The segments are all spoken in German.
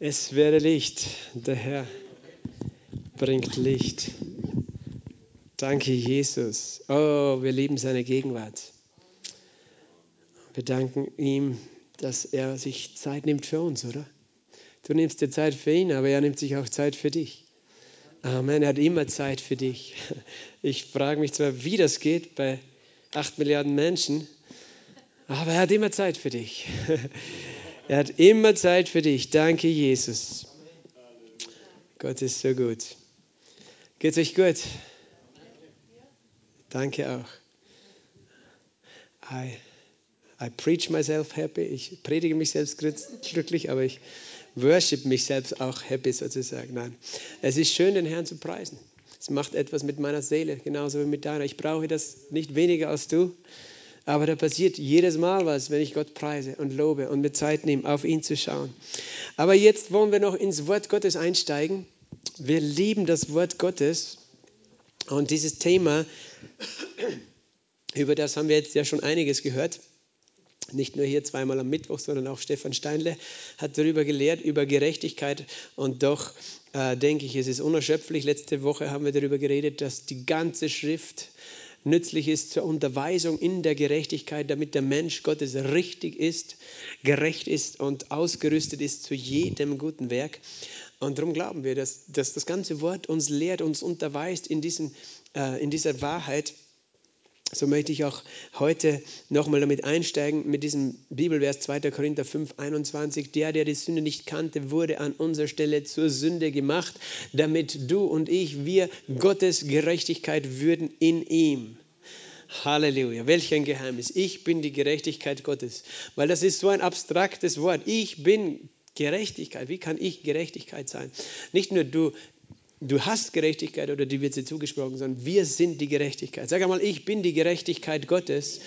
Es werde Licht. Der Herr bringt Licht. Danke, Jesus. Oh, wir lieben seine Gegenwart. Wir danken ihm, dass er sich Zeit nimmt für uns, oder? Du nimmst dir Zeit für ihn, aber er nimmt sich auch Zeit für dich. Amen. Er hat immer Zeit für dich. Ich frage mich zwar, wie das geht bei acht Milliarden Menschen, aber er hat immer Zeit für dich. Er hat immer Zeit für dich. Danke, Jesus. Gott ist so gut. Geht es euch gut? Danke auch. I, I preach myself happy. Ich predige mich selbst glücklich, aber ich worship mich selbst auch happy sozusagen. Nein, es ist schön, den Herrn zu preisen. Es macht etwas mit meiner Seele, genauso wie mit deiner. Ich brauche das nicht weniger als du. Aber da passiert jedes Mal was, wenn ich Gott preise und lobe und mir Zeit nehme, auf ihn zu schauen. Aber jetzt wollen wir noch ins Wort Gottes einsteigen. Wir lieben das Wort Gottes. Und dieses Thema, über das haben wir jetzt ja schon einiges gehört. Nicht nur hier zweimal am Mittwoch, sondern auch Stefan Steinle hat darüber gelehrt, über Gerechtigkeit. Und doch äh, denke ich, es ist unerschöpflich. Letzte Woche haben wir darüber geredet, dass die ganze Schrift nützlich ist zur Unterweisung in der Gerechtigkeit, damit der Mensch Gottes richtig ist, gerecht ist und ausgerüstet ist zu jedem guten Werk. Und darum glauben wir, dass, dass das ganze Wort uns lehrt, uns unterweist in, diesen, äh, in dieser Wahrheit. So möchte ich auch heute nochmal damit einsteigen, mit diesem Bibelvers 2. Korinther 5, 21. Der, der die Sünde nicht kannte, wurde an unserer Stelle zur Sünde gemacht, damit du und ich, wir Gottes Gerechtigkeit würden in ihm. Halleluja. Welch ein Geheimnis. Ich bin die Gerechtigkeit Gottes. Weil das ist so ein abstraktes Wort. Ich bin Gerechtigkeit. Wie kann ich Gerechtigkeit sein? Nicht nur du du hast Gerechtigkeit oder die wird dir zugesprochen, sondern wir sind die Gerechtigkeit. Sag einmal, ich bin die Gerechtigkeit Gottes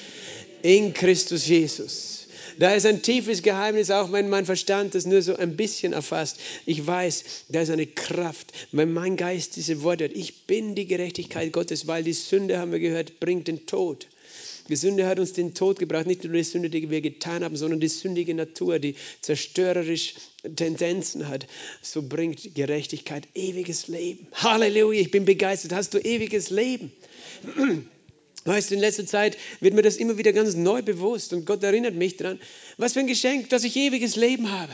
in Christus Jesus. Da ist ein tiefes Geheimnis, auch wenn mein Verstand das nur so ein bisschen erfasst. Ich weiß, da ist eine Kraft, wenn mein Geist diese Worte hört. Ich bin die Gerechtigkeit Gottes, weil die Sünde, haben wir gehört, bringt den Tod. Die Sünde hat uns den Tod gebracht, nicht nur die Sünde, die wir getan haben, sondern die sündige Natur, die zerstörerisch Tendenzen hat. So bringt Gerechtigkeit ewiges Leben. Halleluja, ich bin begeistert. Hast du ewiges Leben? Weißt du, in letzter Zeit wird mir das immer wieder ganz neu bewusst und Gott erinnert mich daran, was für ein Geschenk, dass ich ewiges Leben habe.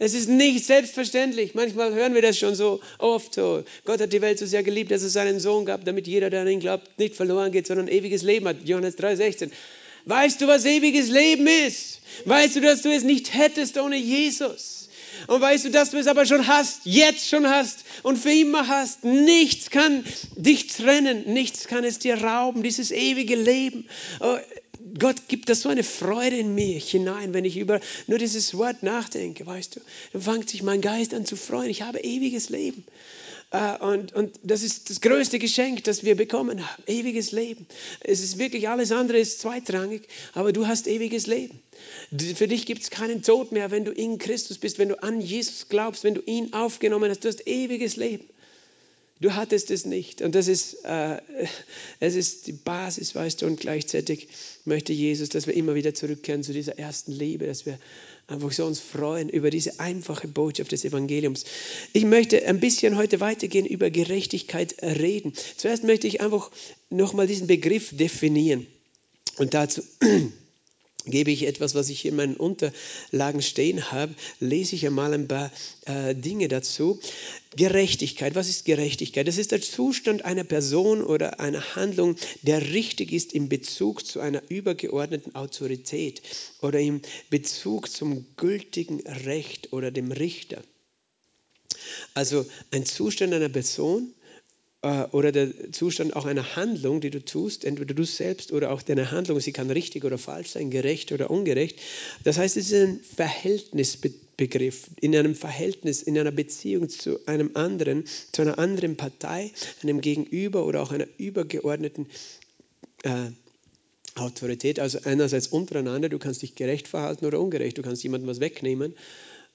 Es ist nicht selbstverständlich. Manchmal hören wir das schon so oft. So. Gott hat die Welt so sehr geliebt, dass es seinen Sohn gab, damit jeder, der an ihn glaubt, nicht verloren geht, sondern ewiges Leben hat. Johannes 3,16. Weißt du, was ewiges Leben ist? Weißt du, dass du es nicht hättest ohne Jesus? Und weißt du, dass du es aber schon hast, jetzt schon hast und für immer hast? Nichts kann dich trennen, nichts kann es dir rauben, dieses ewige Leben. Gott gibt das so eine Freude in mich hinein, wenn ich über nur dieses Wort nachdenke, weißt du. Dann fängt sich mein Geist an zu freuen. Ich habe ewiges Leben. Äh, und, und das ist das größte Geschenk, das wir bekommen haben. Ewiges Leben. Es ist wirklich alles andere ist zweitrangig, aber du hast ewiges Leben. Für dich gibt es keinen Tod mehr, wenn du in Christus bist, wenn du an Jesus glaubst, wenn du ihn aufgenommen hast. Du hast ewiges Leben. Du hattest es nicht. Und das ist, äh, es ist die Basis, weißt du, und gleichzeitig möchte Jesus, dass wir immer wieder zurückkehren zu dieser ersten Liebe, dass wir einfach so uns freuen über diese einfache Botschaft des Evangeliums. Ich möchte ein bisschen heute weitergehen über Gerechtigkeit reden. Zuerst möchte ich einfach nochmal diesen Begriff definieren. Und dazu gebe ich etwas, was ich in meinen Unterlagen stehen habe, lese ich einmal ein paar äh, Dinge dazu. Gerechtigkeit, was ist Gerechtigkeit? Das ist der Zustand einer Person oder einer Handlung, der richtig ist in Bezug zu einer übergeordneten Autorität oder im Bezug zum gültigen Recht oder dem Richter. Also ein Zustand einer Person, äh, oder der Zustand auch einer Handlung, die du tust, entweder du selbst oder auch deine Handlung, sie kann richtig oder falsch sein, gerecht oder ungerecht. Das heißt, es ist ein Verhältnisbegriff, in einem Verhältnis, in einer Beziehung zu einem anderen, zu einer anderen Partei, einem Gegenüber oder auch einer übergeordneten äh, Autorität. Also einerseits untereinander, du kannst dich gerecht verhalten oder ungerecht, du kannst jemandem was wegnehmen.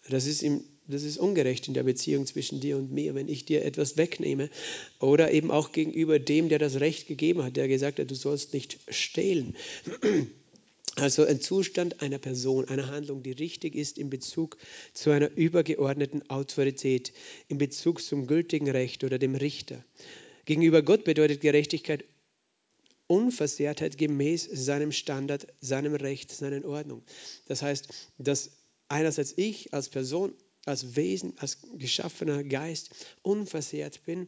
Das ist im das ist ungerecht in der Beziehung zwischen dir und mir, wenn ich dir etwas wegnehme. Oder eben auch gegenüber dem, der das Recht gegeben hat, der gesagt hat, du sollst nicht stehlen. Also ein Zustand einer Person, einer Handlung, die richtig ist in Bezug zu einer übergeordneten Autorität, in Bezug zum gültigen Recht oder dem Richter. Gegenüber Gott bedeutet Gerechtigkeit Unversehrtheit gemäß seinem Standard, seinem Recht, seiner Ordnung. Das heißt, dass einerseits ich als Person, als Wesen, als geschaffener Geist unversehrt bin,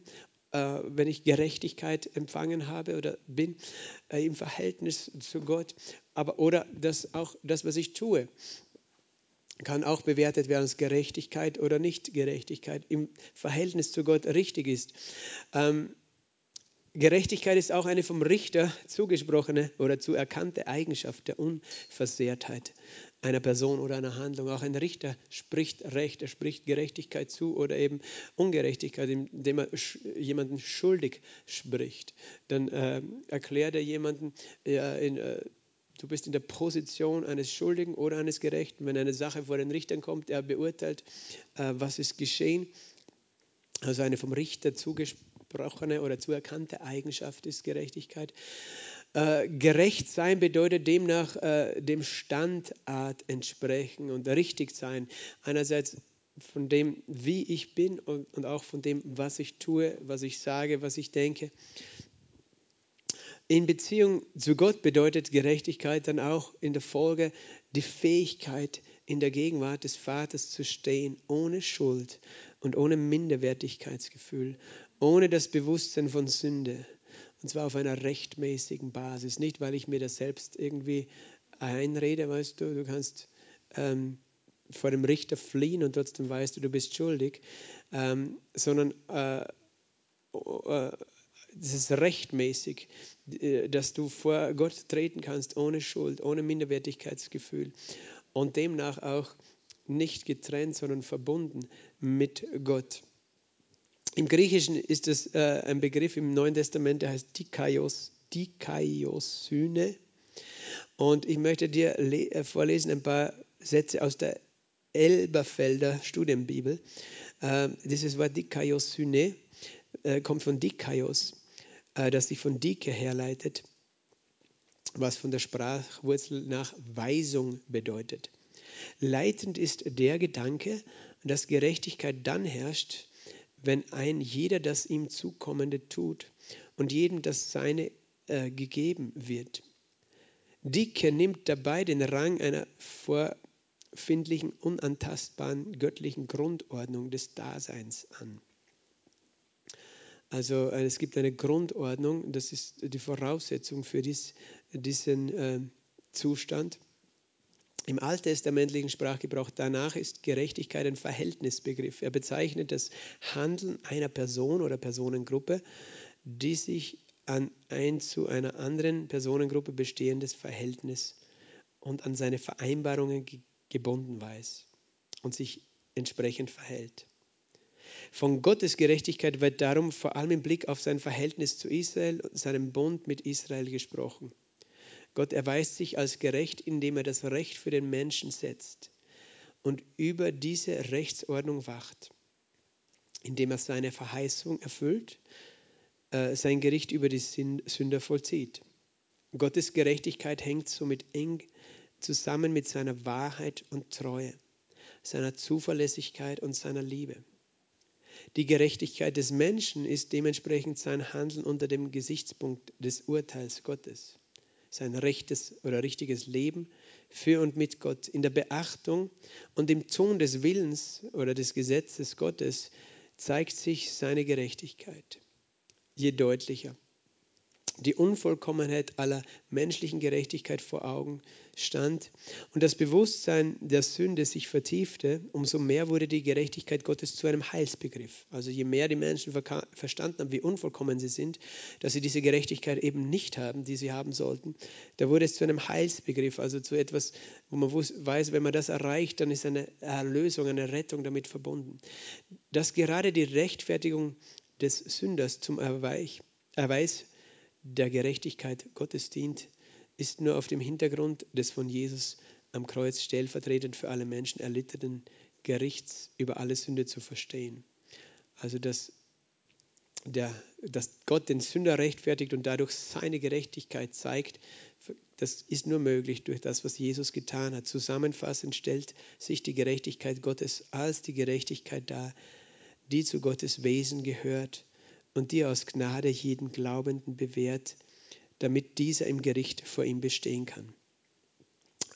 äh, wenn ich Gerechtigkeit empfangen habe oder bin äh, im Verhältnis zu Gott, aber oder dass auch das, was ich tue, kann auch bewertet werden als Gerechtigkeit oder nicht Gerechtigkeit im Verhältnis zu Gott richtig ist. Ähm, Gerechtigkeit ist auch eine vom Richter zugesprochene oder zu erkannte Eigenschaft der Unversehrtheit einer Person oder einer Handlung. Auch ein Richter spricht Recht, er spricht Gerechtigkeit zu oder eben Ungerechtigkeit, indem er jemanden schuldig spricht. Dann äh, erklärt er jemanden, äh, in, äh, du bist in der Position eines Schuldigen oder eines Gerechten. Wenn eine Sache vor den Richtern kommt, er beurteilt, äh, was ist geschehen. Also eine vom Richter zugesprochene oder zuerkannte Eigenschaft ist Gerechtigkeit. Äh, gerecht sein bedeutet demnach äh, dem Standard entsprechen und richtig sein. Einerseits von dem, wie ich bin und, und auch von dem, was ich tue, was ich sage, was ich denke. In Beziehung zu Gott bedeutet Gerechtigkeit dann auch in der Folge die Fähigkeit, in der Gegenwart des Vaters zu stehen, ohne Schuld und ohne Minderwertigkeitsgefühl ohne das Bewusstsein von Sünde. Und zwar auf einer rechtmäßigen Basis. Nicht, weil ich mir das selbst irgendwie einrede, weißt du, du kannst ähm, vor dem Richter fliehen und trotzdem weißt du, du bist schuldig, ähm, sondern äh, äh, das ist rechtmäßig, äh, dass du vor Gott treten kannst ohne Schuld, ohne Minderwertigkeitsgefühl und demnach auch nicht getrennt, sondern verbunden mit Gott. Im Griechischen ist es äh, ein Begriff im Neuen Testament, der heißt Dikaios, Dikaiosyne. Und ich möchte dir äh, vorlesen ein paar Sätze aus der Elberfelder Studienbibel. Äh, dieses Wort Dikaiosyne äh, kommt von Dikaios, äh, das sich von Dike herleitet, was von der Sprachwurzel nach Weisung bedeutet. Leitend ist der Gedanke, dass Gerechtigkeit dann herrscht, wenn ein jeder das ihm zukommende tut und jedem das seine äh, gegeben wird. Dicke nimmt dabei den Rang einer vorfindlichen, unantastbaren göttlichen Grundordnung des Daseins an. Also äh, es gibt eine Grundordnung, das ist die Voraussetzung für dies, diesen äh, Zustand. Im alttestamentlichen Sprachgebrauch danach ist Gerechtigkeit ein Verhältnisbegriff. Er bezeichnet das Handeln einer Person oder Personengruppe, die sich an ein zu einer anderen Personengruppe bestehendes Verhältnis und an seine Vereinbarungen gebunden weiß und sich entsprechend verhält. Von Gottes Gerechtigkeit wird darum vor allem im Blick auf sein Verhältnis zu Israel und seinem Bund mit Israel gesprochen. Gott erweist sich als gerecht, indem er das Recht für den Menschen setzt und über diese Rechtsordnung wacht, indem er seine Verheißung erfüllt, äh, sein Gericht über die Sünder vollzieht. Gottes Gerechtigkeit hängt somit eng zusammen mit seiner Wahrheit und Treue, seiner Zuverlässigkeit und seiner Liebe. Die Gerechtigkeit des Menschen ist dementsprechend sein Handeln unter dem Gesichtspunkt des Urteils Gottes sein rechtes oder richtiges Leben für und mit Gott. In der Beachtung und im Ton des Willens oder des Gesetzes Gottes zeigt sich seine Gerechtigkeit. Je deutlicher die Unvollkommenheit aller menschlichen Gerechtigkeit vor Augen stand und das Bewusstsein der Sünde sich vertiefte, umso mehr wurde die Gerechtigkeit Gottes zu einem Heilsbegriff. Also je mehr die Menschen verstanden haben, wie unvollkommen sie sind, dass sie diese Gerechtigkeit eben nicht haben, die sie haben sollten, da wurde es zu einem Heilsbegriff, also zu etwas, wo man weiß, wenn man das erreicht, dann ist eine Erlösung, eine Rettung damit verbunden. Dass gerade die Rechtfertigung des Sünders zum Erweis der Gerechtigkeit Gottes dient, ist nur auf dem Hintergrund des von Jesus am Kreuz stellvertretend für alle Menschen erlittenen Gerichts über alle Sünde zu verstehen. Also dass, der, dass Gott den Sünder rechtfertigt und dadurch seine Gerechtigkeit zeigt Das ist nur möglich durch das, was Jesus getan hat. Zusammenfassend stellt sich die Gerechtigkeit Gottes als die Gerechtigkeit dar, die zu Gottes Wesen gehört und die aus Gnade jeden Glaubenden bewährt, damit dieser im Gericht vor ihm bestehen kann.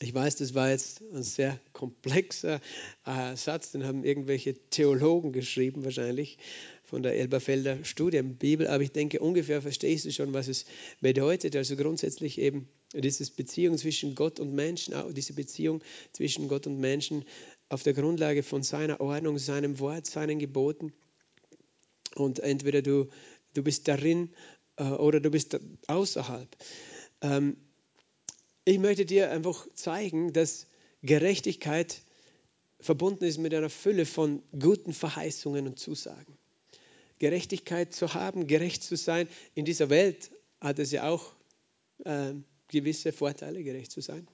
Ich weiß, das war jetzt ein sehr komplexer äh, Satz, den haben irgendwelche Theologen geschrieben, wahrscheinlich von der Elberfelder Studienbibel, aber ich denke, ungefähr verstehst du schon, was es bedeutet. Also grundsätzlich eben diese Beziehung zwischen Gott und Menschen, diese Beziehung zwischen Gott und Menschen auf der Grundlage von seiner Ordnung, seinem Wort, seinen Geboten. Und entweder du, du bist darin äh, oder du bist außerhalb. Ähm, ich möchte dir einfach zeigen, dass Gerechtigkeit verbunden ist mit einer Fülle von guten Verheißungen und Zusagen. Gerechtigkeit zu haben, gerecht zu sein, in dieser Welt hat es ja auch äh, gewisse Vorteile, gerecht zu sein.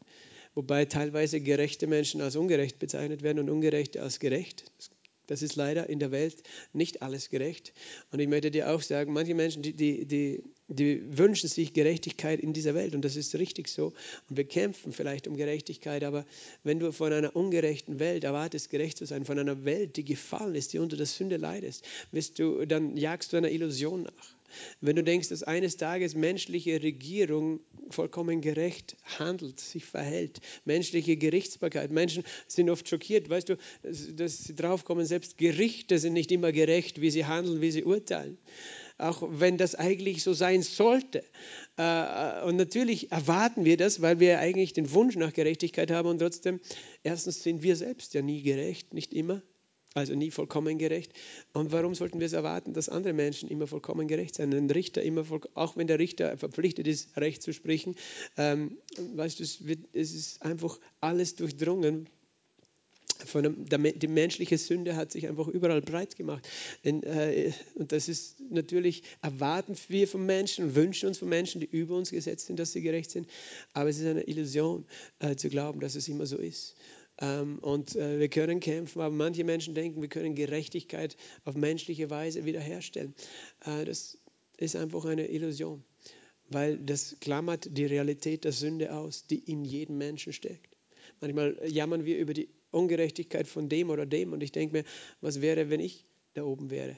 Wobei teilweise gerechte Menschen als ungerecht bezeichnet werden und ungerechte als gerecht. Das das ist leider in der Welt nicht alles gerecht. Und ich möchte dir auch sagen, manche Menschen, die, die, die, die wünschen sich Gerechtigkeit in dieser Welt und das ist richtig so. Und wir kämpfen vielleicht um Gerechtigkeit, aber wenn du von einer ungerechten Welt erwartest, gerecht zu sein, von einer Welt, die gefallen ist, die unter der Sünde leidest, wirst du, dann jagst du einer Illusion nach. Wenn du denkst, dass eines Tages menschliche Regierung vollkommen gerecht handelt, sich verhält, menschliche Gerichtsbarkeit, Menschen sind oft schockiert, weißt du, dass sie draufkommen, selbst Gerichte sind nicht immer gerecht, wie sie handeln, wie sie urteilen auch wenn das eigentlich so sein sollte. Äh, und natürlich erwarten wir das, weil wir eigentlich den Wunsch nach Gerechtigkeit haben und trotzdem, erstens sind wir selbst ja nie gerecht, nicht immer also nie vollkommen gerecht. Und warum sollten wir es erwarten, dass andere Menschen immer vollkommen gerecht sind? Ein Richter immer, auch wenn der Richter verpflichtet ist, Recht zu sprechen, ähm, weißt du, es, wird, es ist einfach alles durchdrungen von einem, die menschliche Sünde hat sich einfach überall breit gemacht. Und, äh, und das ist natürlich, erwarten wir von Menschen wünschen uns von Menschen, die über uns gesetzt sind, dass sie gerecht sind. Aber es ist eine Illusion äh, zu glauben, dass es immer so ist. Ähm, und äh, wir können kämpfen, aber manche Menschen denken, wir können Gerechtigkeit auf menschliche Weise wiederherstellen. Äh, das ist einfach eine Illusion, weil das klammert die Realität der Sünde aus, die in jedem Menschen steckt. Manchmal jammern wir über die Ungerechtigkeit von dem oder dem und ich denke mir, was wäre, wenn ich da oben wäre?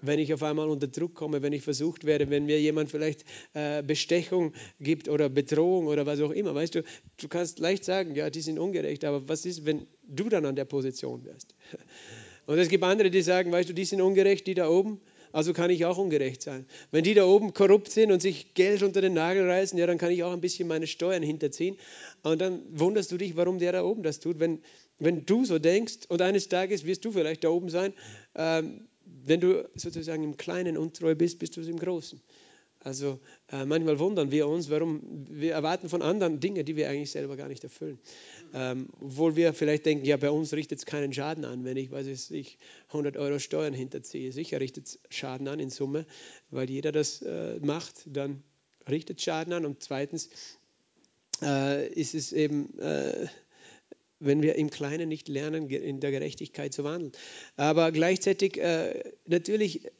Wenn ich auf einmal unter Druck komme, wenn ich versucht werde, wenn mir jemand vielleicht äh, Bestechung gibt oder Bedrohung oder was auch immer. Weißt du, du kannst leicht sagen, ja, die sind ungerecht, aber was ist, wenn du dann an der Position wärst? Und es gibt andere, die sagen, weißt du, die sind ungerecht, die da oben, also kann ich auch ungerecht sein. Wenn die da oben korrupt sind und sich Geld unter den Nagel reißen, ja, dann kann ich auch ein bisschen meine Steuern hinterziehen. Und dann wunderst du dich, warum der da oben das tut. Wenn, wenn du so denkst und eines Tages wirst du vielleicht da oben sein, ähm, wenn du sozusagen im Kleinen untreu bist, bist du es im Großen. Also äh, manchmal wundern wir uns, warum wir erwarten von anderen Dinge, die wir eigentlich selber gar nicht erfüllen. Ähm, obwohl wir vielleicht denken, ja, bei uns richtet es keinen Schaden an, wenn ich, weiß ich, 100 Euro Steuern hinterziehe. Sicher richtet es Schaden an in Summe, weil jeder das äh, macht, dann richtet Schaden an. Und zweitens äh, ist es eben äh, wenn wir im Kleinen nicht lernen, in der Gerechtigkeit zu wandeln. Aber gleichzeitig, äh, natürlich äh,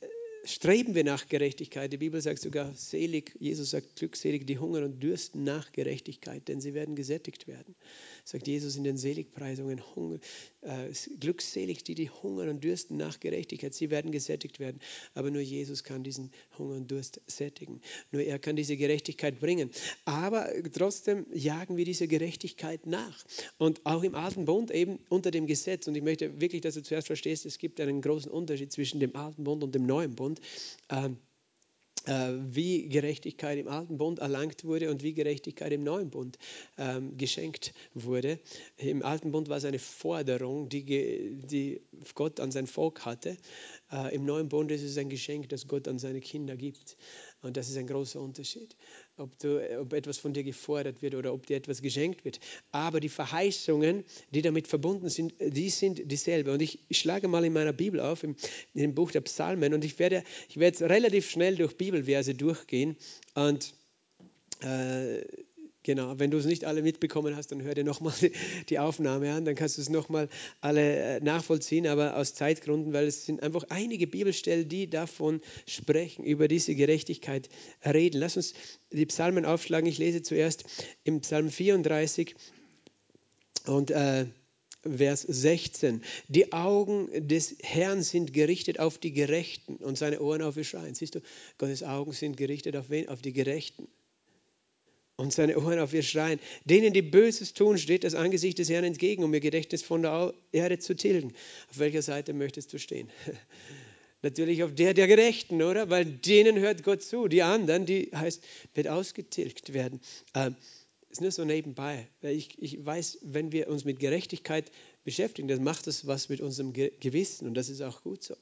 streben wir nach Gerechtigkeit. Die Bibel sagt sogar, selig, Jesus sagt, glückselig, die hungern und dürsten nach Gerechtigkeit, denn sie werden gesättigt werden sagt Jesus in den Seligpreisungen, Hunger, äh, glückselig die, die hungern und dürsten nach Gerechtigkeit, sie werden gesättigt werden. Aber nur Jesus kann diesen Hunger und Durst sättigen. Nur er kann diese Gerechtigkeit bringen. Aber trotzdem jagen wir diese Gerechtigkeit nach. Und auch im Alten Bund eben unter dem Gesetz. Und ich möchte wirklich, dass du zuerst verstehst, es gibt einen großen Unterschied zwischen dem Alten Bund und dem Neuen Bund. Ähm, äh, wie Gerechtigkeit im Alten Bund erlangt wurde und wie Gerechtigkeit im Neuen Bund ähm, geschenkt wurde. Im Alten Bund war es eine Forderung, die, die Gott an sein Volk hatte. Äh, Im Neuen Bund ist es ein Geschenk, das Gott an seine Kinder gibt. Und das ist ein großer Unterschied, ob, du, ob etwas von dir gefordert wird oder ob dir etwas geschenkt wird. Aber die Verheißungen, die damit verbunden sind, die sind dieselbe. Und ich, schlage mal in meiner Bibel auf, im, in dem Buch der Psalmen, und ich werde, ich werde relativ schnell durch Bibelverse durchgehen und äh, Genau, wenn du es nicht alle mitbekommen hast, dann hör dir nochmal die Aufnahme an, dann kannst du es nochmal alle äh, nachvollziehen, aber aus Zeitgründen, weil es sind einfach einige Bibelstellen, die davon sprechen, über diese Gerechtigkeit reden. Lass uns die Psalmen aufschlagen. Ich lese zuerst im Psalm 34 und äh, Vers 16. Die Augen des Herrn sind gerichtet auf die Gerechten und seine Ohren auf ihr Schreien. Siehst du, Gottes Augen sind gerichtet auf wen? Auf die Gerechten und seine Ohren auf ihr schreien. Denen, die Böses tun, steht das Angesicht des Herrn entgegen, um ihr Gedächtnis von der Erde zu tilgen. Auf welcher Seite möchtest du stehen? Natürlich auf der der Gerechten, oder? Weil denen hört Gott zu. Die anderen, die heißt, wird ausgetilgt werden. Ähm, ist nur so nebenbei. Ich, ich weiß, wenn wir uns mit Gerechtigkeit beschäftigen, dann macht das was mit unserem Gewissen und das ist auch gut so,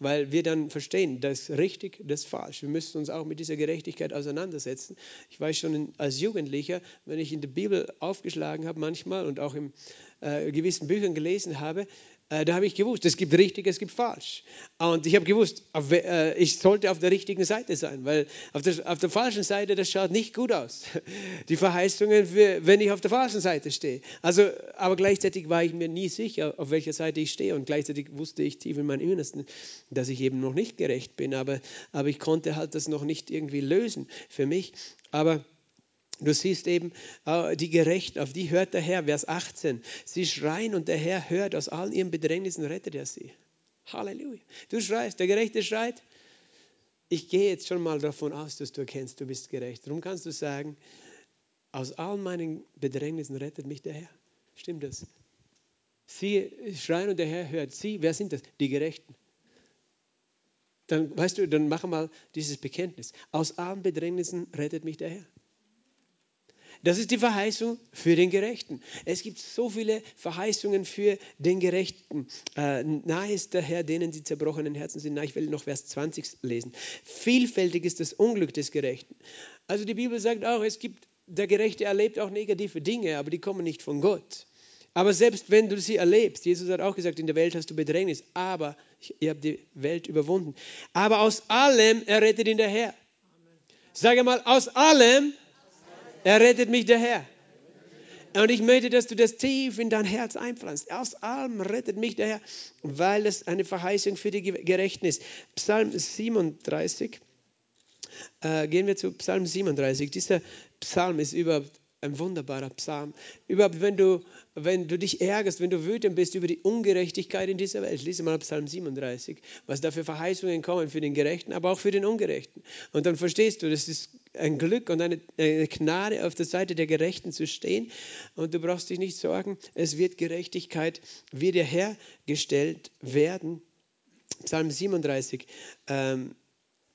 weil wir dann verstehen, das ist richtig, das ist falsch. Wir müssen uns auch mit dieser Gerechtigkeit auseinandersetzen. Ich weiß schon als Jugendlicher, wenn ich in der Bibel aufgeschlagen habe manchmal und auch in äh, gewissen Büchern gelesen habe, da habe ich gewusst, es gibt richtig, es gibt falsch. Und ich habe gewusst, äh, ich sollte auf der richtigen Seite sein, weil auf der, auf der falschen Seite, das schaut nicht gut aus. Die Verheißungen, für, wenn ich auf der falschen Seite stehe. Also, aber gleichzeitig war ich mir nie sicher, auf welcher Seite ich stehe. Und gleichzeitig wusste ich tief in meinem Innersten, dass ich eben noch nicht gerecht bin. Aber, aber ich konnte halt das noch nicht irgendwie lösen für mich. Aber Du siehst eben äh, die Gerechten, auf die hört der Herr, Vers 18. Sie schreien und der Herr hört, aus allen ihren Bedrängnissen rettet er sie. Halleluja. Du schreist, der Gerechte schreit. Ich gehe jetzt schon mal davon aus, dass du erkennst, du bist gerecht. Darum kannst du sagen, aus allen meinen Bedrängnissen rettet mich der Herr. Stimmt das? Sie schreien und der Herr hört. Sie, wer sind das? Die Gerechten. Dann, weißt du, dann mach mal dieses Bekenntnis. Aus allen Bedrängnissen rettet mich der Herr. Das ist die Verheißung für den Gerechten. Es gibt so viele Verheißungen für den Gerechten. Äh, nahe ist der Herr denen, die zerbrochenen Herzen sind. Na, ich will noch Vers 20 lesen. Vielfältig ist das Unglück des Gerechten. Also die Bibel sagt auch, es gibt, der Gerechte erlebt auch negative Dinge, aber die kommen nicht von Gott. Aber selbst wenn du sie erlebst, Jesus hat auch gesagt, in der Welt hast du Bedrängnis, aber ihr habt die Welt überwunden. Aber aus allem errettet ihn der Herr. Sage mal, aus allem er rettet mich der Herr. Und ich möchte, dass du das tief in dein Herz einpflanzt. Aus allem rettet mich der Herr, weil es eine Verheißung für die Gerechten ist. Psalm 37. Äh, gehen wir zu Psalm 37. Dieser Psalm ist überhaupt ein wunderbarer Psalm. Überhaupt, wenn du, wenn du dich ärgerst, wenn du wütend bist über die Ungerechtigkeit in dieser Welt, lies mal Psalm 37, was da für Verheißungen kommen für den Gerechten, aber auch für den Ungerechten. Und dann verstehst du, das ist ein Glück und eine, eine Gnade, auf der Seite der Gerechten zu stehen. Und du brauchst dich nicht sorgen, es wird Gerechtigkeit wiederhergestellt werden. Psalm 37, ähm,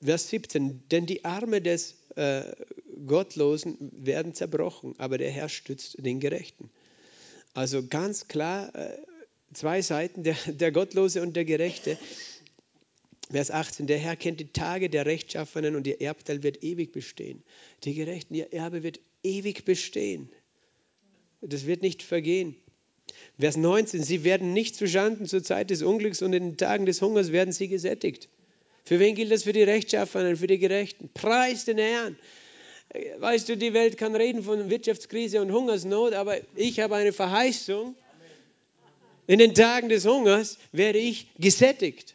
Vers 17, denn die Arme des äh, Gottlosen werden zerbrochen, aber der Herr stützt den Gerechten. Also ganz klar, äh, zwei Seiten, der, der Gottlose und der Gerechte. Vers 18, der Herr kennt die Tage der Rechtschaffenen und ihr Erbteil wird ewig bestehen. Die Gerechten, ihr Erbe wird ewig bestehen. Das wird nicht vergehen. Vers 19, sie werden nicht zu Schanden zur Zeit des Unglücks und in den Tagen des Hungers werden sie gesättigt. Für wen gilt das? Für die Rechtschaffenen, für die Gerechten. Preis den Herrn. Weißt du, die Welt kann reden von Wirtschaftskrise und Hungersnot, aber ich habe eine Verheißung. In den Tagen des Hungers werde ich gesättigt.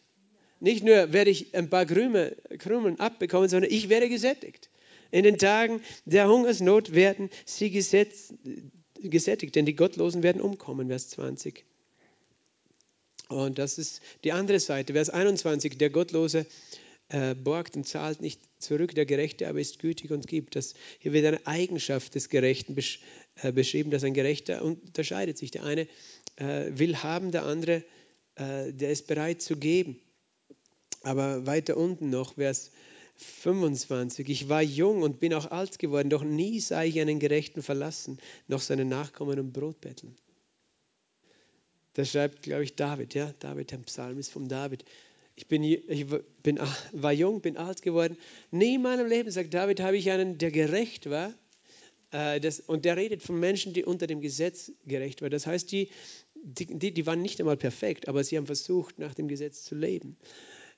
Nicht nur werde ich ein paar Krümel, Krümeln abbekommen, sondern ich werde gesättigt. In den Tagen der Hungersnot werden sie gesetzt, gesättigt, denn die Gottlosen werden umkommen, Vers 20. Und das ist die andere Seite, Vers 21. Der Gottlose äh, borgt und zahlt nicht zurück, der Gerechte aber ist gütig und gibt. Das, hier wird eine Eigenschaft des Gerechten besch, äh, beschrieben, dass ein Gerechter unterscheidet sich. Der eine äh, will haben, der andere, äh, der ist bereit zu geben. Aber weiter unten noch, Vers 25. Ich war jung und bin auch alt geworden, doch nie sah ich einen Gerechten verlassen, noch seine Nachkommen um Brot betteln. Das schreibt, glaube ich, David, ja, David, der Psalm ist vom David. Ich, bin, ich bin, war jung, bin alt geworden. Nie in meinem Leben, sagt David, habe ich einen, der gerecht war. Äh, das, und der redet von Menschen, die unter dem Gesetz gerecht waren. Das heißt, die, die, die waren nicht einmal perfekt, aber sie haben versucht, nach dem Gesetz zu leben.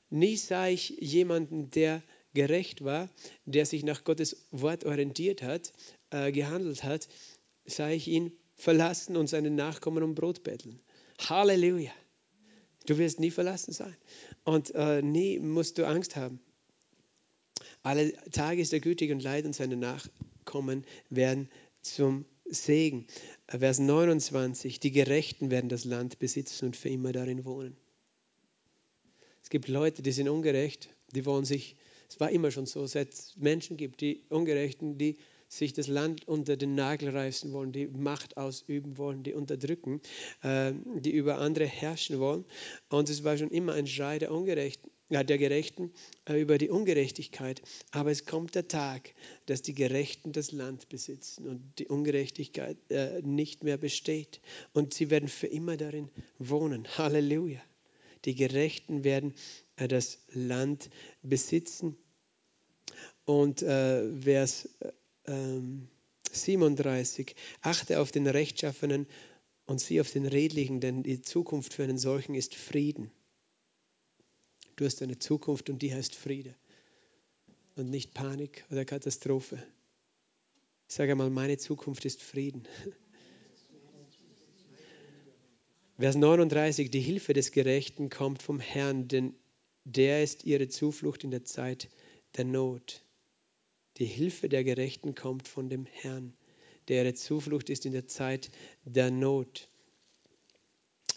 Nie sah ich jemanden, der gerecht war, der sich nach Gottes Wort orientiert hat, äh, gehandelt hat, sah ich ihn verlassen und seine Nachkommen um Brot betteln. Halleluja. Du wirst nie verlassen sein. Und äh, nie musst du Angst haben. Alle Tage ist er gütig und leid und seine Nachkommen werden zum Segen. Vers 29, die Gerechten werden das Land besitzen und für immer darin wohnen. Es gibt Leute, die sind ungerecht, die wollen sich, es war immer schon so, seit es Menschen gibt, die Ungerechten, die sich das Land unter den Nagel reißen wollen, die Macht ausüben wollen, die unterdrücken, äh, die über andere herrschen wollen. Und es war schon immer ein Schrei der Ungerechten, ja, der Gerechten äh, über die Ungerechtigkeit. Aber es kommt der Tag, dass die Gerechten das Land besitzen und die Ungerechtigkeit äh, nicht mehr besteht. Und sie werden für immer darin wohnen. Halleluja. Die Gerechten werden äh, das Land besitzen. Und äh, Vers 37. Ähm, Achte auf den Rechtschaffenen und sieh auf den Redlichen, denn die Zukunft für einen solchen ist Frieden. Du hast eine Zukunft und die heißt Friede und nicht Panik oder Katastrophe. Ich sage einmal, meine Zukunft ist Frieden. Vers 39, die Hilfe des Gerechten kommt vom Herrn, denn der ist ihre Zuflucht in der Zeit der Not. Die Hilfe der Gerechten kommt von dem Herrn, der ihre Zuflucht ist in der Zeit der Not.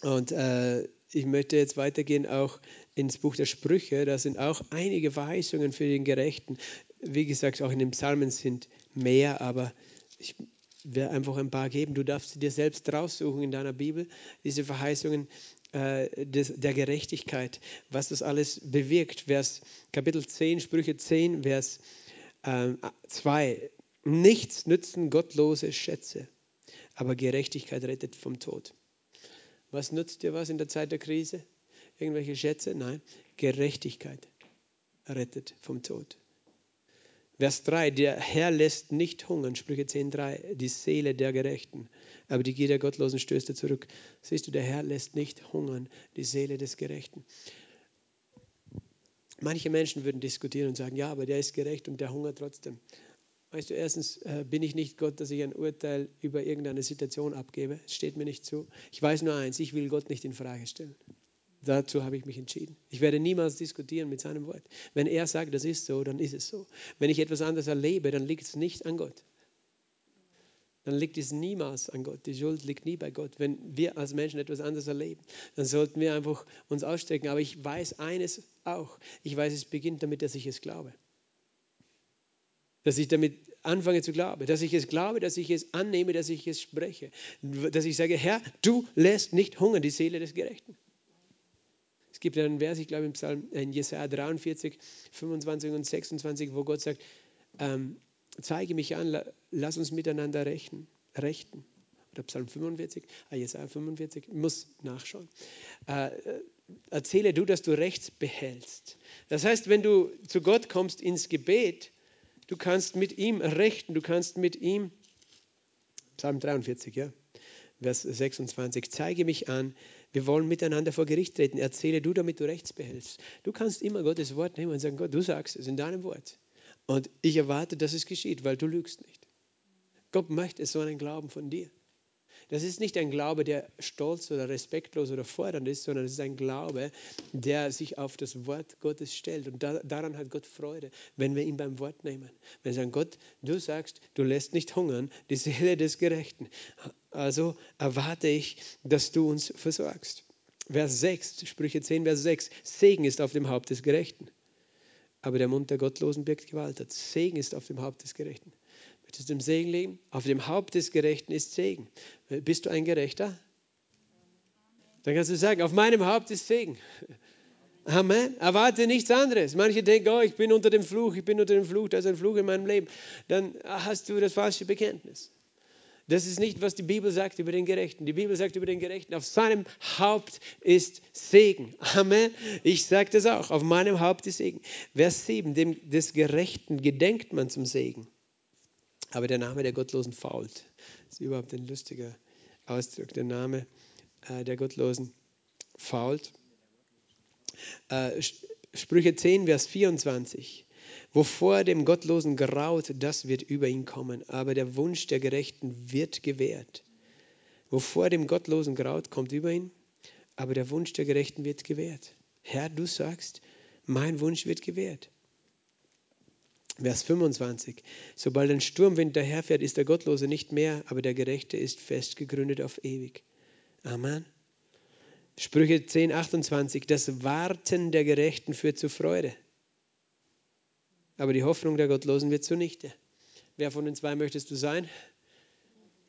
Und äh, ich möchte jetzt weitergehen auch ins Buch der Sprüche. Da sind auch einige Verheißungen für den Gerechten. Wie gesagt, auch in den Psalmen sind mehr, aber ich werde einfach ein paar geben. Du darfst sie dir selbst raussuchen in deiner Bibel, diese Verheißungen äh, des, der Gerechtigkeit, was das alles bewirkt. Vers Kapitel 10, Sprüche 10, Vers 2. Ähm, Nichts nützen gottlose Schätze, aber Gerechtigkeit rettet vom Tod. Was nutzt dir was in der Zeit der Krise? Irgendwelche Schätze? Nein, Gerechtigkeit rettet vom Tod. Vers 3, der Herr lässt nicht hungern, Sprüche 10.3, die Seele der Gerechten, aber die Gier der Gottlosen stößt er zurück. Siehst du, der Herr lässt nicht hungern, die Seele des Gerechten. Manche Menschen würden diskutieren und sagen, ja, aber der ist gerecht und der hungert trotzdem. Weißt du, erstens äh, bin ich nicht Gott, dass ich ein Urteil über irgendeine Situation abgebe. Es steht mir nicht zu. Ich weiß nur eins, ich will Gott nicht in Frage stellen. Dazu habe ich mich entschieden. Ich werde niemals diskutieren mit seinem Wort. Wenn er sagt, das ist so, dann ist es so. Wenn ich etwas anderes erlebe, dann liegt es nicht an Gott dann liegt es niemals an Gott. Die Schuld liegt nie bei Gott. Wenn wir als Menschen etwas anderes erleben, dann sollten wir einfach uns ausstrecken. Aber ich weiß eines auch. Ich weiß, es beginnt damit, dass ich es glaube. Dass ich damit anfange zu glauben. Dass ich es glaube, dass ich es annehme, dass ich es spreche. Dass ich sage, Herr, du lässt nicht hungern die Seele des Gerechten. Es gibt einen Vers, ich glaube im Psalm in Jesaja 43, 25 und 26, wo Gott sagt, ähm, zeige mich an, lass uns miteinander rechten. rechten. Oder Psalm 45, ah, Jesaja 45, muss nachschauen. Äh, erzähle du, dass du rechts behältst. Das heißt, wenn du zu Gott kommst ins Gebet, du kannst mit ihm rechten, du kannst mit ihm, Psalm 43, ja, Vers 26, zeige mich an, wir wollen miteinander vor Gericht treten. Erzähle du, damit du rechts behältst. Du kannst immer Gottes Wort nehmen und sagen, Gott, du sagst es in deinem Wort. Und ich erwarte, dass es geschieht, weil du lügst nicht. Gott möchte so einen Glauben von dir. Das ist nicht ein Glaube, der stolz oder respektlos oder fordernd ist, sondern es ist ein Glaube, der sich auf das Wort Gottes stellt. Und da, daran hat Gott Freude, wenn wir ihn beim Wort nehmen. Wenn wir sagen, Gott, du sagst, du lässt nicht hungern, die Seele des Gerechten. Also erwarte ich, dass du uns versorgst. Vers 6, Sprüche 10, Vers 6. Segen ist auf dem Haupt des Gerechten aber der Mund der Gottlosen birgt Gewalt. Segen ist auf dem Haupt des Gerechten. Möchtest du im Segen leben? Auf dem Haupt des Gerechten ist Segen. Bist du ein Gerechter? Dann kannst du sagen, auf meinem Haupt ist Segen. Amen. Erwarte nichts anderes. Manche denken, oh, ich bin unter dem Fluch, ich bin unter dem Fluch, da ist ein Fluch in meinem Leben. Dann hast du das falsche Bekenntnis. Das ist nicht, was die Bibel sagt über den Gerechten. Die Bibel sagt über den Gerechten, auf seinem Haupt ist Segen. Amen. Ich sage das auch, auf meinem Haupt ist Segen. Vers 7, dem, des Gerechten gedenkt man zum Segen. Aber der Name der Gottlosen fault. Das ist überhaupt ein lustiger Ausdruck. Der Name äh, der Gottlosen fault. Äh, Sprüche 10, Vers 24. Wovor dem Gottlosen graut, das wird über ihn kommen, aber der Wunsch der Gerechten wird gewährt. Wovor dem Gottlosen graut, kommt über ihn, aber der Wunsch der Gerechten wird gewährt. Herr, du sagst, mein Wunsch wird gewährt. Vers 25. Sobald ein Sturmwind daherfährt, ist der Gottlose nicht mehr, aber der Gerechte ist fest gegründet auf ewig. Amen. Sprüche 10, 28. Das Warten der Gerechten führt zu Freude, aber die Hoffnung der Gottlosen wird zunichte. Wer von den zwei möchtest du sein?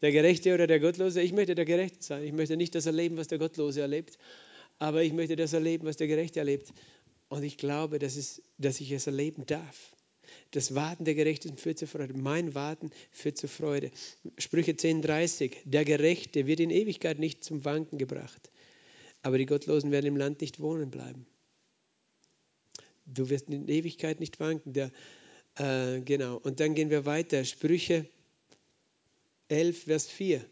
Der Gerechte oder der Gottlose? Ich möchte der Gerechte sein. Ich möchte nicht das erleben, was der Gottlose erlebt, aber ich möchte das erleben, was der Gerechte erlebt. Und ich glaube, dass, es, dass ich es erleben darf. Das Warten der Gerechten führt zur Freude. Mein Warten führt zur Freude. Sprüche 10,30. Der Gerechte wird in Ewigkeit nicht zum Wanken gebracht, aber die Gottlosen werden im Land nicht wohnen bleiben. Du wirst in Ewigkeit nicht wanken. Der, äh, genau. Und dann gehen wir weiter. Sprüche 11, Vers 4.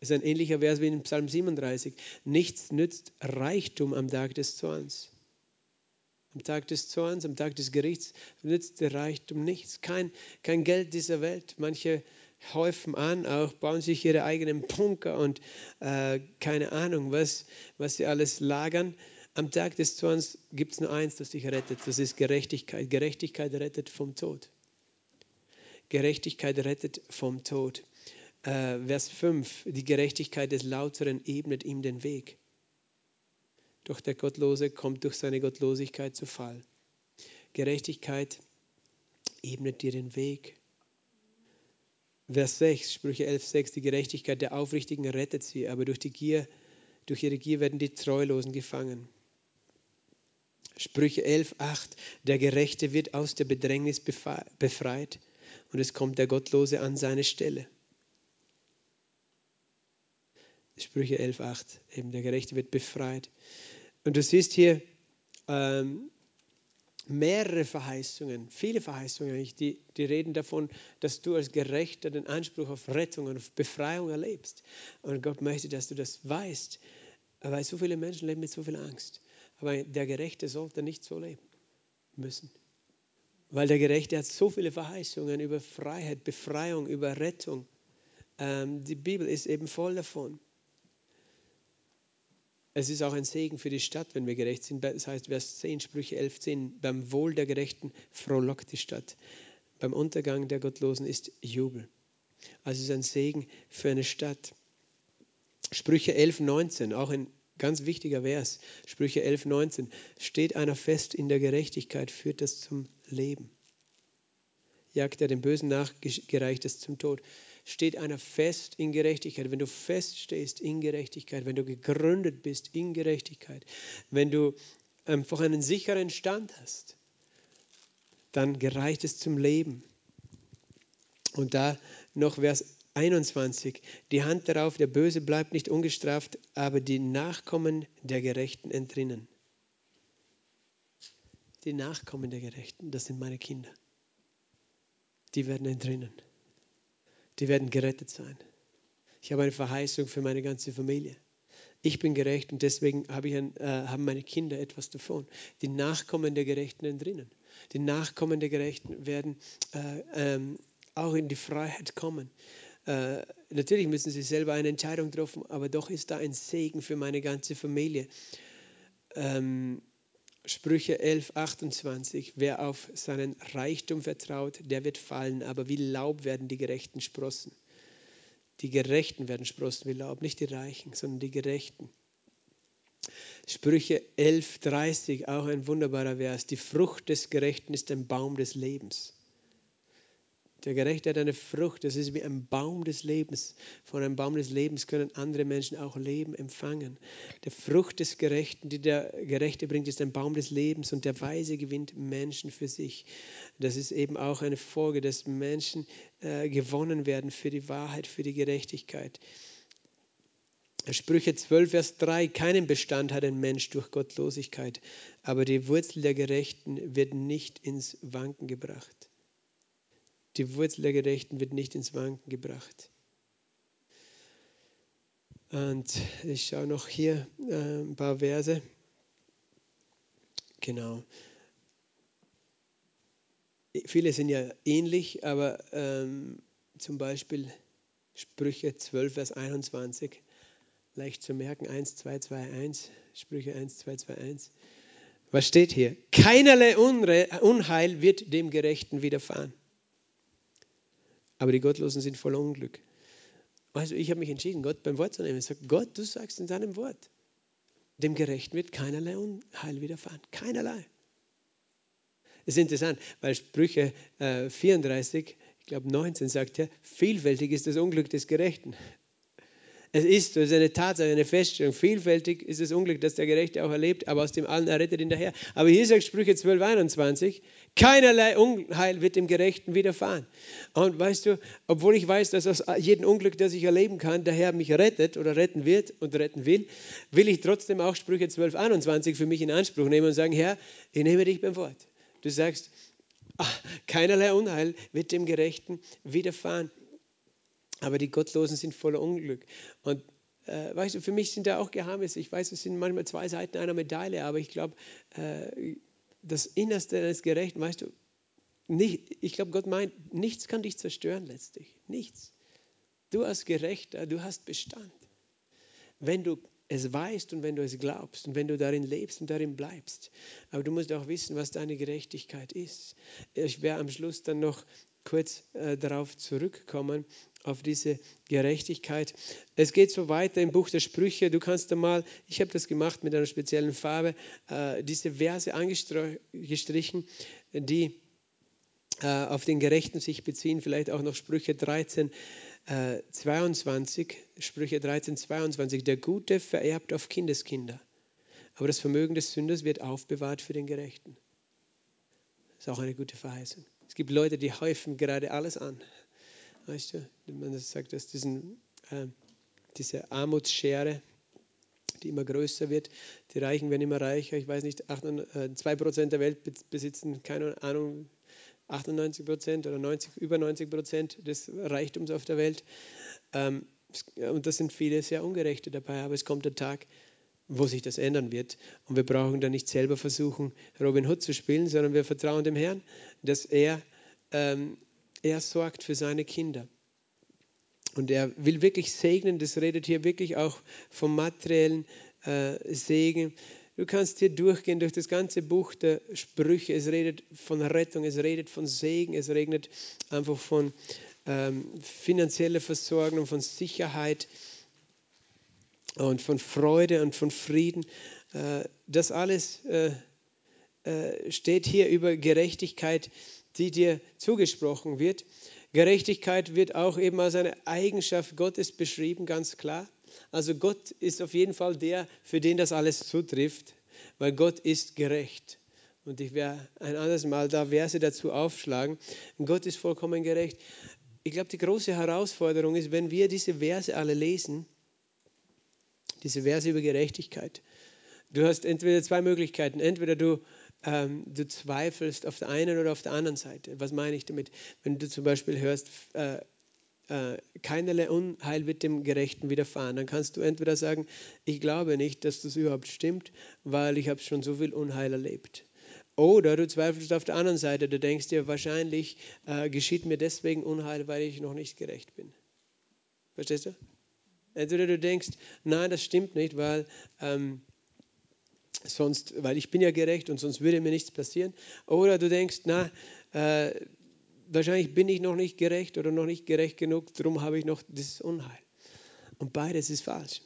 Das ist ein ähnlicher Vers wie in Psalm 37. Nichts nützt Reichtum am Tag des Zorns. Am Tag des Zorns, am Tag des Gerichts nützt der Reichtum nichts. Kein, kein Geld dieser Welt. Manche häufen an, auch bauen sich ihre eigenen Bunker und äh, keine Ahnung, was, was sie alles lagern. Am Tag des Zorns gibt es nur eins, das dich rettet. Das ist Gerechtigkeit. Gerechtigkeit rettet vom Tod. Gerechtigkeit rettet vom Tod. Äh, Vers 5. Die Gerechtigkeit des Lauteren ebnet ihm den Weg. Doch der Gottlose kommt durch seine Gottlosigkeit zu Fall. Gerechtigkeit ebnet dir den Weg. Vers 6, Sprüche 11, 6, die Gerechtigkeit der Aufrichtigen rettet sie, aber durch die Gier, durch ihre Gier werden die Treulosen gefangen. Sprüche 11, 8, der Gerechte wird aus der Bedrängnis befreit und es kommt der Gottlose an seine Stelle. Sprüche 11, 8, eben der Gerechte wird befreit. Und du siehst hier ähm, mehrere Verheißungen, viele Verheißungen, die, die reden davon, dass du als Gerechter den Anspruch auf Rettung und auf Befreiung erlebst. Und Gott möchte, dass du das weißt, weil so viele Menschen leben mit so viel Angst. Aber der Gerechte sollte nicht so leben müssen. Weil der Gerechte hat so viele Verheißungen über Freiheit, Befreiung, über Rettung. Ähm, die Bibel ist eben voll davon. Es ist auch ein Segen für die Stadt, wenn wir gerecht sind. Das heißt, Vers 10, Sprüche 11, 10, beim Wohl der Gerechten frohlockt die Stadt. Beim Untergang der Gottlosen ist Jubel. Also es ist ein Segen für eine Stadt. Sprüche 11, 19, auch ein ganz wichtiger Vers. Sprüche 11, 19. Steht einer fest in der Gerechtigkeit, führt das zum Leben. Jagt er dem Bösen nach, gereicht es zum Tod steht einer fest in Gerechtigkeit. Wenn du feststehst in Gerechtigkeit, wenn du gegründet bist in Gerechtigkeit, wenn du einfach einen sicheren Stand hast, dann gereicht es zum Leben. Und da noch Vers 21. Die Hand darauf, der Böse bleibt nicht ungestraft, aber die Nachkommen der Gerechten entrinnen. Die Nachkommen der Gerechten, das sind meine Kinder. Die werden entrinnen die werden gerettet sein. Ich habe eine Verheißung für meine ganze Familie. Ich bin gerecht und deswegen habe ein, äh, haben meine Kinder etwas davon. Die Nachkommen der Gerechten entrinnen. Die Nachkommen der Gerechten werden äh, ähm, auch in die Freiheit kommen. Äh, natürlich müssen sie selber eine Entscheidung treffen, aber doch ist da ein Segen für meine ganze Familie. Ähm, Sprüche 11, 28. Wer auf seinen Reichtum vertraut, der wird fallen, aber wie Laub werden die Gerechten sprossen. Die Gerechten werden sprossen wie Laub, nicht die Reichen, sondern die Gerechten. Sprüche 11, 30, auch ein wunderbarer Vers. Die Frucht des Gerechten ist ein Baum des Lebens. Der Gerechte hat eine Frucht, das ist wie ein Baum des Lebens. Von einem Baum des Lebens können andere Menschen auch Leben empfangen. Der Frucht des Gerechten, die der Gerechte bringt, ist ein Baum des Lebens und der Weise gewinnt Menschen für sich. Das ist eben auch eine Folge, dass Menschen äh, gewonnen werden für die Wahrheit, für die Gerechtigkeit. Sprüche 12, Vers 3, keinen Bestand hat ein Mensch durch Gottlosigkeit, aber die Wurzel der Gerechten wird nicht ins Wanken gebracht. Die Wurzel der Gerechten wird nicht ins Wanken gebracht. Und ich schaue noch hier äh, ein paar Verse. Genau. viele sind ja ähnlich, aber ähm, zum Beispiel Sprüche 12, Vers 21, leicht zu merken, 1, 2, 2, 1, Sprüche 1, 2, 2, 1. Was steht hier? Keinerlei Unheil wird dem Gerechten widerfahren. Aber die Gottlosen sind voller Unglück. Also ich habe mich entschieden, Gott beim Wort zu nehmen. Ich sage, Gott, du sagst in deinem Wort, dem Gerechten wird keinerlei Unheil widerfahren. Keinerlei. Es ist interessant, weil Sprüche äh, 34, ich glaube 19 sagt ja, vielfältig ist das Unglück des Gerechten. Es ist, es ist eine Tatsache, eine Feststellung. Vielfältig ist das Unglück, das der Gerechte auch erlebt, aber aus dem allen errettet ihn daher. Aber hier sagt Sprüche 12, 21, keinerlei Unheil wird dem Gerechten widerfahren. Und weißt du, obwohl ich weiß, dass aus jedem Unglück, das ich erleben kann, der Herr mich rettet oder retten wird und retten will, will ich trotzdem auch Sprüche 12, 21 für mich in Anspruch nehmen und sagen, Herr, ich nehme dich beim Wort. Du sagst, ach, keinerlei Unheil wird dem Gerechten widerfahren aber die Gottlosen sind voller Unglück. Und äh, weißt du, für mich sind da auch Geheimnisse. Ich weiß, es sind manchmal zwei Seiten einer Medaille, aber ich glaube, äh, das Innerste des Gerechten, weißt du, nicht, ich glaube, Gott meint, nichts kann dich zerstören letztlich. Nichts. Du als Gerechter, du hast Bestand. Wenn du es weißt und wenn du es glaubst und wenn du darin lebst und darin bleibst. Aber du musst auch wissen, was deine Gerechtigkeit ist. Ich werde am Schluss dann noch kurz äh, darauf zurückkommen, auf diese Gerechtigkeit. Es geht so weiter im Buch der Sprüche. Du kannst da mal, ich habe das gemacht mit einer speziellen Farbe, äh, diese Verse angestrichen, die äh, auf den Gerechten sich beziehen. Vielleicht auch noch Sprüche 13, äh, 22. Sprüche 13, 22. Der Gute vererbt auf Kindeskinder, aber das Vermögen des Sünders wird aufbewahrt für den Gerechten. Das ist auch eine gute Verheißung. Es gibt Leute, die häufen gerade alles an. Weißt du, man sagt, dass diesen, äh, diese Armutsschere, die immer größer wird, die Reichen werden immer reicher. Ich weiß nicht, 2% äh, der Welt besitzen, keine Ahnung, 98 Prozent oder 90, über 90 Prozent des Reichtums auf der Welt. Ähm, und das sind viele sehr Ungerechte dabei, aber es kommt der Tag, wo sich das ändern wird. Und wir brauchen da nicht selber versuchen, Robin Hood zu spielen, sondern wir vertrauen dem Herrn, dass er, ähm, er sorgt für seine Kinder. Und er will wirklich segnen, das redet hier wirklich auch vom materiellen äh, Segen. Du kannst hier durchgehen durch das ganze Buch der Sprüche. Es redet von Rettung, es redet von Segen, es redet einfach von ähm, finanzieller Versorgung, von Sicherheit und von Freude und von Frieden. Äh, das alles äh, äh, steht hier über Gerechtigkeit, die dir zugesprochen wird. Gerechtigkeit wird auch eben als eine Eigenschaft Gottes beschrieben, ganz klar. Also Gott ist auf jeden Fall der, für den das alles zutrifft, weil Gott ist gerecht. Und ich werde ein anderes Mal da Verse dazu aufschlagen. Gott ist vollkommen gerecht. Ich glaube, die große Herausforderung ist, wenn wir diese Verse alle lesen, diese Verse über Gerechtigkeit. Du hast entweder zwei Möglichkeiten. Entweder du, ähm, du zweifelst auf der einen oder auf der anderen Seite. Was meine ich damit? Wenn du zum Beispiel hörst, äh, äh, keinerlei Unheil wird dem Gerechten widerfahren, dann kannst du entweder sagen, ich glaube nicht, dass das überhaupt stimmt, weil ich habe schon so viel Unheil erlebt. Oder du zweifelst auf der anderen Seite, du denkst dir, wahrscheinlich äh, geschieht mir deswegen Unheil, weil ich noch nicht gerecht bin. Verstehst du? Entweder du denkst, nein, das stimmt nicht, weil, ähm, sonst, weil ich bin ja gerecht und sonst würde mir nichts passieren. Oder du denkst, na, äh, wahrscheinlich bin ich noch nicht gerecht oder noch nicht gerecht genug, darum habe ich noch dieses Unheil. Und beides ist falsch.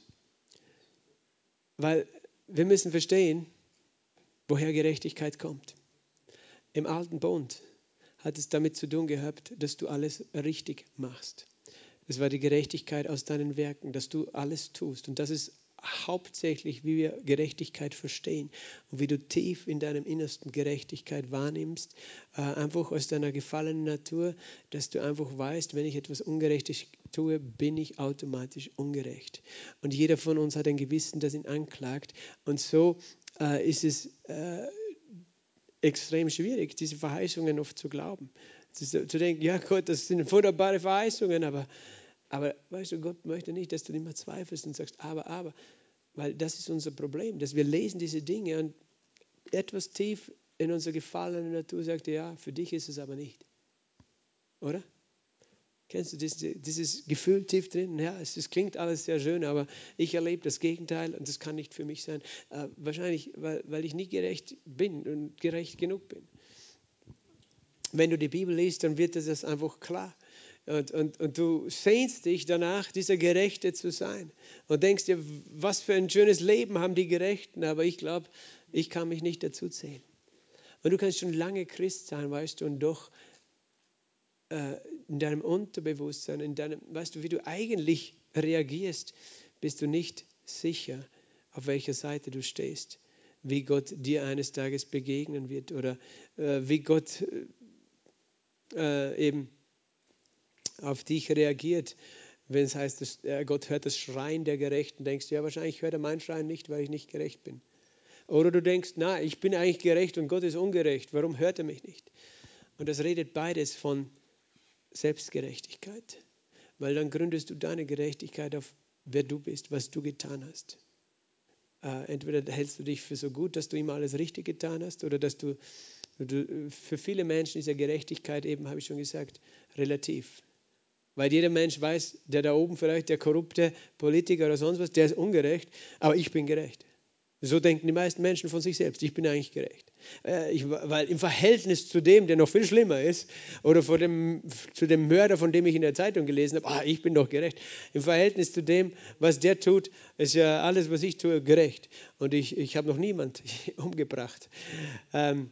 Weil wir müssen verstehen, woher Gerechtigkeit kommt. Im alten Bund hat es damit zu tun gehabt, dass du alles richtig machst. Es war die Gerechtigkeit aus deinen Werken, dass du alles tust. Und das ist hauptsächlich, wie wir Gerechtigkeit verstehen und wie du tief in deinem Innersten Gerechtigkeit wahrnimmst, äh, einfach aus deiner gefallenen Natur, dass du einfach weißt, wenn ich etwas Ungerechtes tue, bin ich automatisch ungerecht. Und jeder von uns hat ein Gewissen, das ihn anklagt. Und so äh, ist es äh, extrem schwierig, diese Verheißungen oft zu glauben. Zu denken, ja Gott, das sind wunderbare Verheißungen, aber aber weißt du, Gott möchte nicht, dass du immer zweifelst und sagst, aber, aber. Weil das ist unser Problem, dass wir lesen diese Dinge und etwas tief in unserer gefallenen Natur sagt, ja, für dich ist es aber nicht. Oder? Kennst du dieses, dieses Gefühl tief drin? Ja, es, es, klingt alles sehr schön, aber ich erlebe das Gegenteil und das kann nicht für mich sein. Äh, wahrscheinlich, weil, weil ich nicht gerecht bin und gerecht genug bin. Wenn du die Bibel liest, dann wird das einfach klar. Und, und, und du sehnst dich danach, dieser Gerechte zu sein. Und denkst dir, was für ein schönes Leben haben die Gerechten, aber ich glaube, ich kann mich nicht dazu zählen. Und du kannst schon lange Christ sein, weißt du, und doch äh, in deinem Unterbewusstsein, in deinem, weißt du, wie du eigentlich reagierst, bist du nicht sicher, auf welcher Seite du stehst, wie Gott dir eines Tages begegnen wird oder äh, wie Gott äh, eben auf dich reagiert. Wenn es heißt, dass, äh, Gott hört das Schreien der Gerechten, denkst du, ja, wahrscheinlich hört er mein Schreien nicht, weil ich nicht gerecht bin. Oder du denkst, na, ich bin eigentlich gerecht und Gott ist ungerecht, warum hört er mich nicht? Und das redet beides von Selbstgerechtigkeit, weil dann gründest du deine Gerechtigkeit auf, wer du bist, was du getan hast. Äh, entweder hältst du dich für so gut, dass du ihm alles richtig getan hast, oder dass du, du für viele Menschen ist ja Gerechtigkeit eben, habe ich schon gesagt, relativ. Weil jeder Mensch weiß, der da oben vielleicht, der korrupte Politiker oder sonst was, der ist ungerecht, aber ich bin gerecht. So denken die meisten Menschen von sich selbst. Ich bin eigentlich gerecht. Äh, ich, weil im Verhältnis zu dem, der noch viel schlimmer ist, oder vor dem, zu dem Mörder, von dem ich in der Zeitung gelesen habe, ah, ich bin doch gerecht. Im Verhältnis zu dem, was der tut, ist ja alles, was ich tue, gerecht. Und ich, ich habe noch niemand umgebracht. Ähm,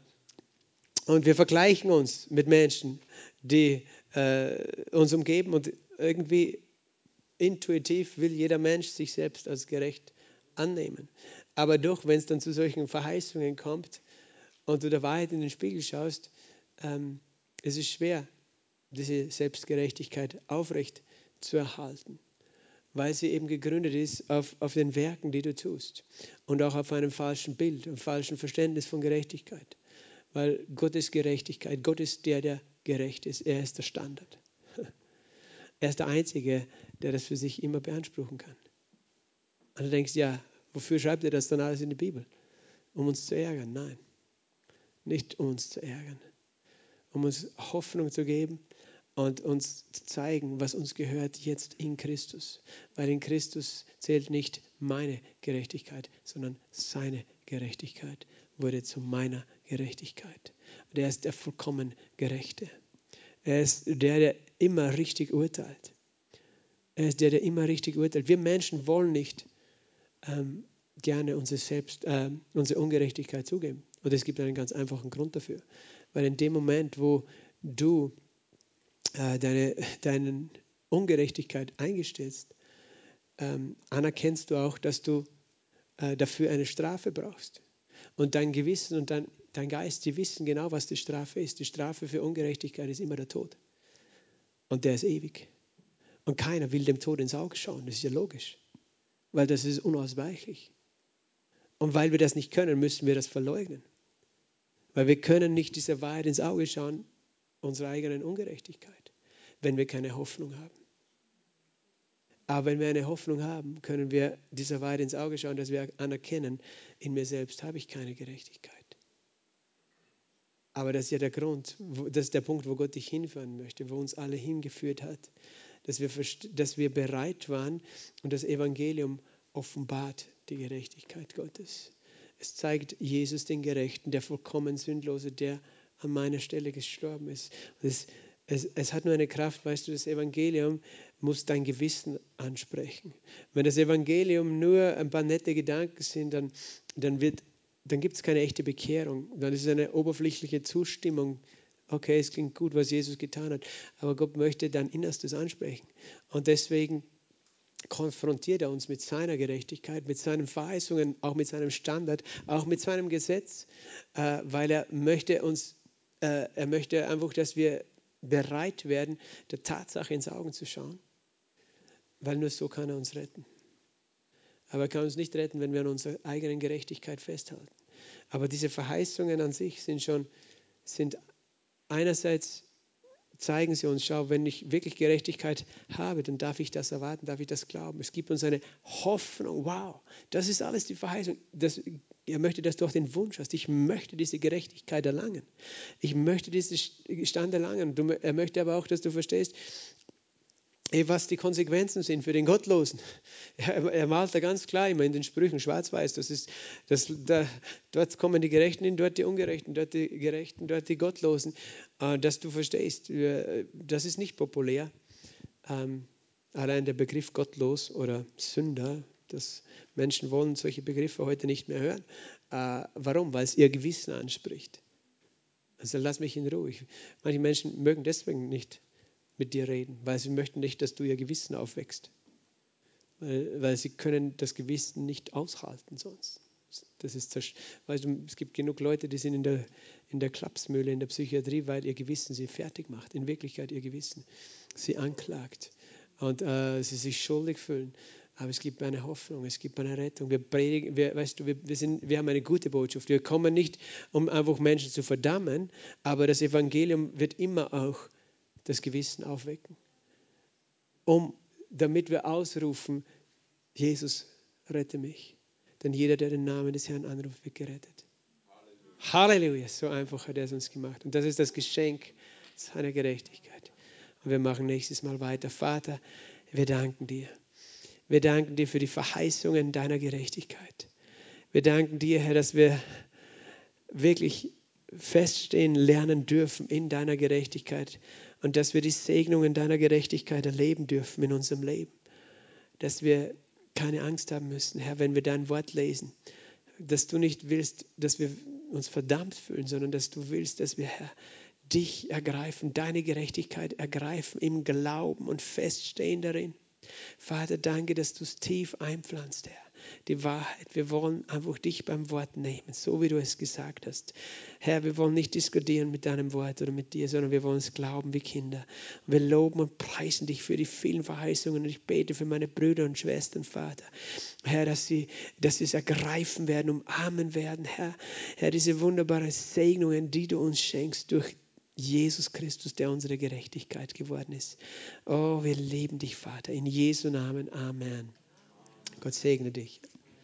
und wir vergleichen uns mit Menschen, die äh, uns umgeben und irgendwie intuitiv will jeder Mensch sich selbst als gerecht annehmen. Aber doch, wenn es dann zu solchen Verheißungen kommt und du der Wahrheit in den Spiegel schaust, ähm, es ist schwer, diese Selbstgerechtigkeit aufrecht zu erhalten, weil sie eben gegründet ist auf, auf den Werken, die du tust und auch auf einem falschen Bild, einem falschen Verständnis von Gerechtigkeit. Weil Gott ist Gerechtigkeit, Gott ist der, der gerecht ist, er ist der Standard. Er ist der Einzige, der das für sich immer beanspruchen kann. Und du denkst, ja, Wofür schreibt er das dann alles in die Bibel? Um uns zu ärgern? Nein, nicht um uns zu ärgern. Um uns Hoffnung zu geben und uns zu zeigen, was uns gehört jetzt in Christus. Weil in Christus zählt nicht meine Gerechtigkeit, sondern seine Gerechtigkeit wurde zu meiner Gerechtigkeit. Und er ist der vollkommen Gerechte. Er ist der, der immer richtig urteilt. Er ist der, der immer richtig urteilt. Wir Menschen wollen nicht ähm, gerne unsere, Selbst, äh, unsere Ungerechtigkeit zugeben. Und es gibt einen ganz einfachen Grund dafür. Weil in dem Moment, wo du äh, deine, deine Ungerechtigkeit eingestellst, ähm, anerkennst du auch, dass du äh, dafür eine Strafe brauchst. Und dein Gewissen und dein, dein Geist, die wissen genau, was die Strafe ist. Die Strafe für Ungerechtigkeit ist immer der Tod. Und der ist ewig. Und keiner will dem Tod ins Auge schauen. Das ist ja logisch weil das ist unausweichlich. Und weil wir das nicht können, müssen wir das verleugnen. Weil wir können nicht dieser Wahrheit ins Auge schauen, unserer eigenen Ungerechtigkeit, wenn wir keine Hoffnung haben. Aber wenn wir eine Hoffnung haben, können wir dieser Wahrheit ins Auge schauen, dass wir anerkennen, in mir selbst habe ich keine Gerechtigkeit. Aber das ist ja der Grund, das ist der Punkt, wo Gott dich hinführen möchte, wo uns alle hingeführt hat dass wir, dass wir bereit waren und das Evangelium offenbart die Gerechtigkeit Gottes. Es zeigt Jesus den Gerechten, der vollkommen Sündlose, der an meiner Stelle gestorben ist. Es, es, es, hat nur eine Kraft, weißt du, das Evangelium muss dein Gewissen ansprechen. Wenn das Evangelium nur ein paar nette Gedanken sind, dann, dann, dann gibt es keine echte Bekehrung. Dann ist es eine oberflächliche Zustimmung okay, es klingt gut, was Jesus getan hat, aber Gott möchte dein Innerstes ansprechen. Und deswegen konfrontiert er uns mit seiner Gerechtigkeit, mit seinen Verheißungen, auch mit seinem Standard, auch mit seinem Gesetz, äh, weil er möchte uns, äh, er möchte einfach, dass wir bereit werden, der Tatsache ins Auge zu schauen, weil nur so kann er uns retten. Aber er kann uns nicht retten, wenn wir an unserer eigenen Gerechtigkeit festhalten. Aber diese Verheißungen an sich sind schon sind einerseits zeigen sie uns, schau, wenn ich wirklich Gerechtigkeit habe, dann darf ich das erwarten, darf ich das glauben. Es gibt uns eine Hoffnung, wow, das ist alles die Verheißung. Das, er möchte, dass du auch den Wunsch hast. Ich möchte diese Gerechtigkeit erlangen. Ich möchte diesen Stand erlangen. Du, er möchte aber auch, dass du verstehst, was die Konsequenzen sind für den Gottlosen. Er, er malt da ganz klar immer in den Sprüchen schwarz-weiß. Das ist, das, da, dort kommen die Gerechten hin, dort die Ungerechten, dort die Gerechten, dort die Gottlosen. Äh, dass du verstehst, das ist nicht populär. Ähm, allein der Begriff gottlos oder Sünder, das Menschen wollen solche Begriffe heute nicht mehr hören. Äh, warum? Weil es ihr Gewissen anspricht. Also lass mich in Ruhe. Manche Menschen mögen deswegen nicht mit dir reden, weil sie möchten nicht, dass du ihr Gewissen aufwächst. Weil, weil sie können das Gewissen nicht aushalten sonst. Das ist, weißt du, es gibt genug Leute, die sind in der, in der Klapsmühle, in der Psychiatrie, weil ihr Gewissen sie fertig macht. In Wirklichkeit ihr Gewissen sie anklagt und äh, sie sich schuldig fühlen. Aber es gibt eine Hoffnung, es gibt eine Rettung. Wir predigen, wir, weißt du, wir, wir, sind, wir haben eine gute Botschaft. Wir kommen nicht, um einfach Menschen zu verdammen, aber das Evangelium wird immer auch das Gewissen aufwecken. Um, damit wir ausrufen, Jesus, rette mich. Denn jeder, der den Namen des Herrn anruft, wird gerettet. Halleluja. Halleluja. So einfach hat er es uns gemacht. Und das ist das Geschenk seiner Gerechtigkeit. Und wir machen nächstes Mal weiter. Vater, wir danken dir. Wir danken dir für die Verheißungen deiner Gerechtigkeit. Wir danken dir, Herr, dass wir wirklich feststehen lernen dürfen in deiner Gerechtigkeit und dass wir die Segnungen deiner Gerechtigkeit erleben dürfen in unserem Leben. Dass wir keine Angst haben müssen, Herr, wenn wir dein Wort lesen. Dass du nicht willst, dass wir uns verdammt fühlen, sondern dass du willst, dass wir, Herr, dich ergreifen, deine Gerechtigkeit ergreifen im Glauben und feststehen darin. Vater, danke, dass du es tief einpflanzt, Herr die Wahrheit. Wir wollen einfach dich beim Wort nehmen, so wie du es gesagt hast. Herr, wir wollen nicht diskutieren mit deinem Wort oder mit dir, sondern wir wollen es glauben wie Kinder. Wir loben und preisen dich für die vielen Verheißungen. Und ich bete für meine Brüder und Schwestern, Vater. Herr, dass sie, dass sie es ergreifen werden, umarmen werden, Herr. Herr, diese wunderbaren Segnungen, die du uns schenkst durch Jesus Christus, der unsere Gerechtigkeit geworden ist. Oh, wir lieben dich, Vater. In Jesu Namen. Amen. Gott segne dich.